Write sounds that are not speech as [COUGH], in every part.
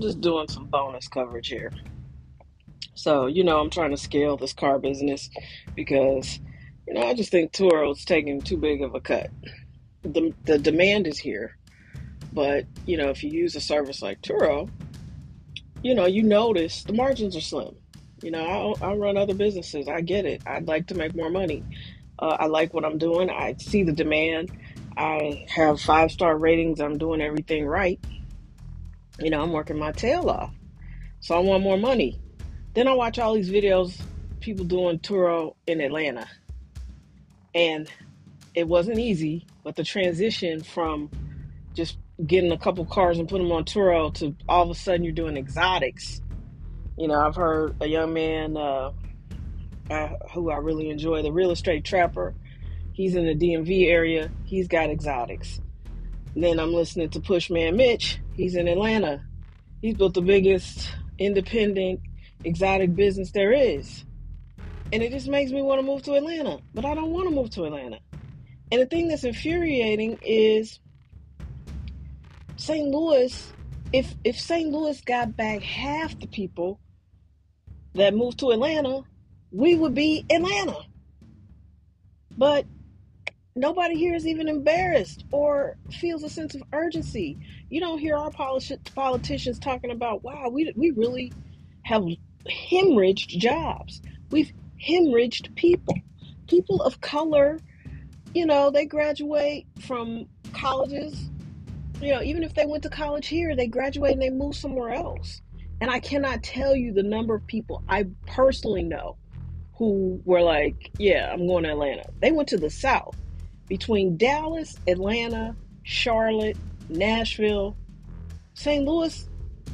just doing some bonus coverage here. So, you know, I'm trying to scale this car business because, you know, I just think Turo's taking too big of a cut. The, the demand is here. But, you know, if you use a service like Turo, you know, you notice the margins are slim. You know, I, I run other businesses. I get it. I'd like to make more money. Uh, I like what I'm doing. I see the demand. I have five star ratings. I'm doing everything right. You know, I'm working my tail off. So I want more money. Then I watch all these videos, people doing Turo in Atlanta. And it wasn't easy, but the transition from just getting a couple cars and putting them on Turo to all of a sudden you're doing exotics. You know, I've heard a young man uh, who I really enjoy, the real estate trapper. He's in the DMV area. He's got exotics. Then I'm listening to Pushman Mitch. He's in Atlanta. He's built the biggest independent exotic business there is. And it just makes me want to move to Atlanta. But I don't want to move to Atlanta. And the thing that's infuriating is St. Louis, if if St. Louis got back half the people that moved to Atlanta, we would be Atlanta. But nobody here is even embarrassed or feels a sense of urgency. You don't hear our politicians talking about, wow, we, we really have hemorrhaged jobs. We've hemorrhaged people. People of color, you know, they graduate from colleges you know, even if they went to college here, they graduate and they move somewhere else. And I cannot tell you the number of people I personally know who were like, yeah, I'm going to Atlanta. They went to the South between Dallas, Atlanta, Charlotte, Nashville, St. Louis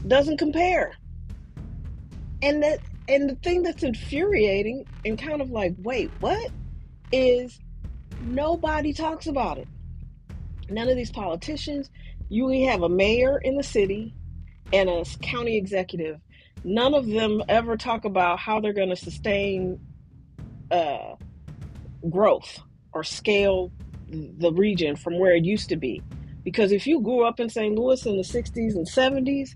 doesn't compare. And that and the thing that's infuriating and kind of like, wait, what? Is nobody talks about it. None of these politicians, you have a mayor in the city and a county executive. None of them ever talk about how they're going to sustain uh, growth or scale the region from where it used to be. Because if you grew up in St. Louis in the 60s and 70s,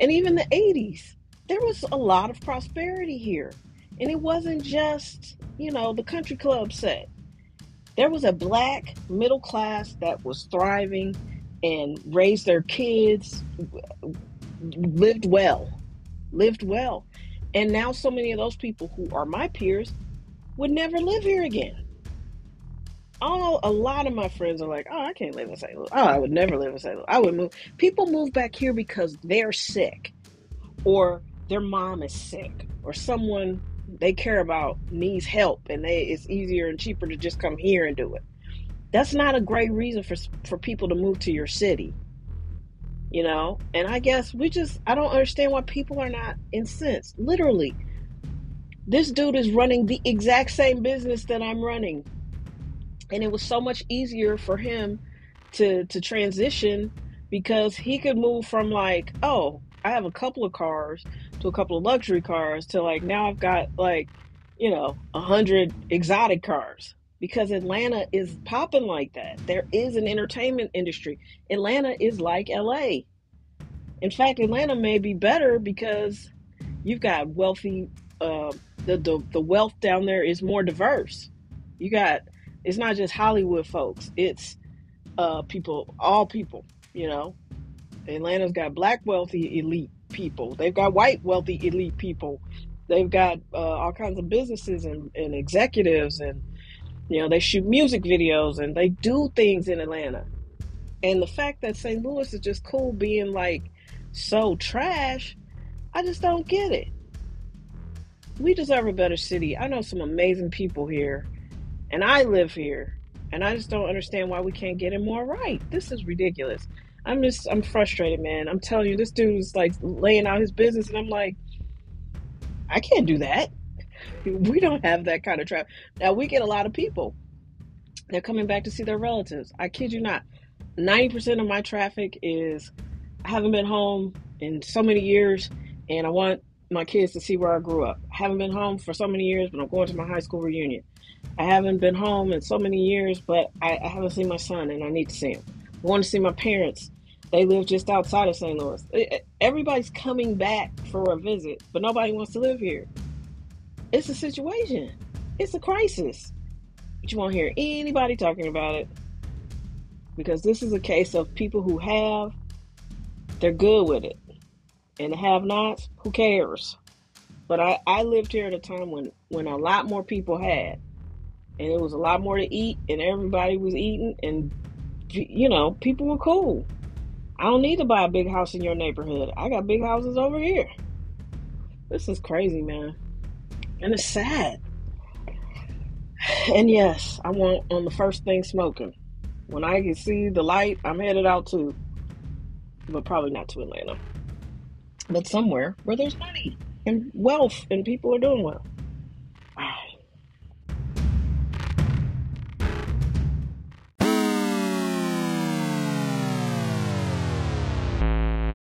and even the 80s, there was a lot of prosperity here. And it wasn't just, you know, the country club set. There was a black middle class that was thriving and raised their kids, lived well, lived well. And now so many of those people who are my peers would never live here again. All a lot of my friends are like, "Oh, I can't live in St. Louis. Oh, I would never live in St. Louis. I would move." People move back here because they're sick, or their mom is sick, or someone they care about needs help, and they it's easier and cheaper to just come here and do it. That's not a great reason for for people to move to your city. You know, and I guess we just I don't understand why people are not incensed. Literally, this dude is running the exact same business that I'm running. And it was so much easier for him to to transition because he could move from like, oh, I have a couple of cars to a couple of luxury cars to like now I've got like, you know, a hundred exotic cars because Atlanta is popping like that. There is an entertainment industry. Atlanta is like LA. In fact, Atlanta may be better because you've got wealthy. Uh, the, the the wealth down there is more diverse. You got it's not just Hollywood folks. It's uh, people, all people. You know, Atlanta's got black wealthy elite people. They've got white wealthy elite people. They've got uh, all kinds of businesses and, and executives and you know, they shoot music videos and they do things in Atlanta. And the fact that St. Louis is just cool being like so trash, I just don't get it. We deserve a better city. I know some amazing people here, and I live here, and I just don't understand why we can't get it more right. This is ridiculous. I'm just, I'm frustrated, man. I'm telling you, this dude's like laying out his business, and I'm like, I can't do that. [LAUGHS] we don't have that kind of traffic. Now we get a lot of people. They're coming back to see their relatives. I kid you not. 90% of my traffic is I haven't been home in so many years and I want my kids to see where I grew up. Haven't been home for so many years, but I'm going to my high school reunion. I haven't been home in so many years, but I, I haven't seen my son and I need to see him. I want to see my parents. They live just outside of St. Louis. Everybody's coming back for a visit, but nobody wants to live here. It's a situation. It's a crisis. But you won't hear anybody talking about it because this is a case of people who have, they're good with it. And have nots, who cares? But I, I lived here at a time when, when a lot more people had. And it was a lot more to eat, and everybody was eating, and, you know, people were cool. I don't need to buy a big house in your neighborhood. I got big houses over here. This is crazy, man. And it's sad. And yes, I want on the first thing smoking. When I can see the light, I'm headed out to, but probably not to Atlanta, but somewhere where there's money and wealth and people are doing well.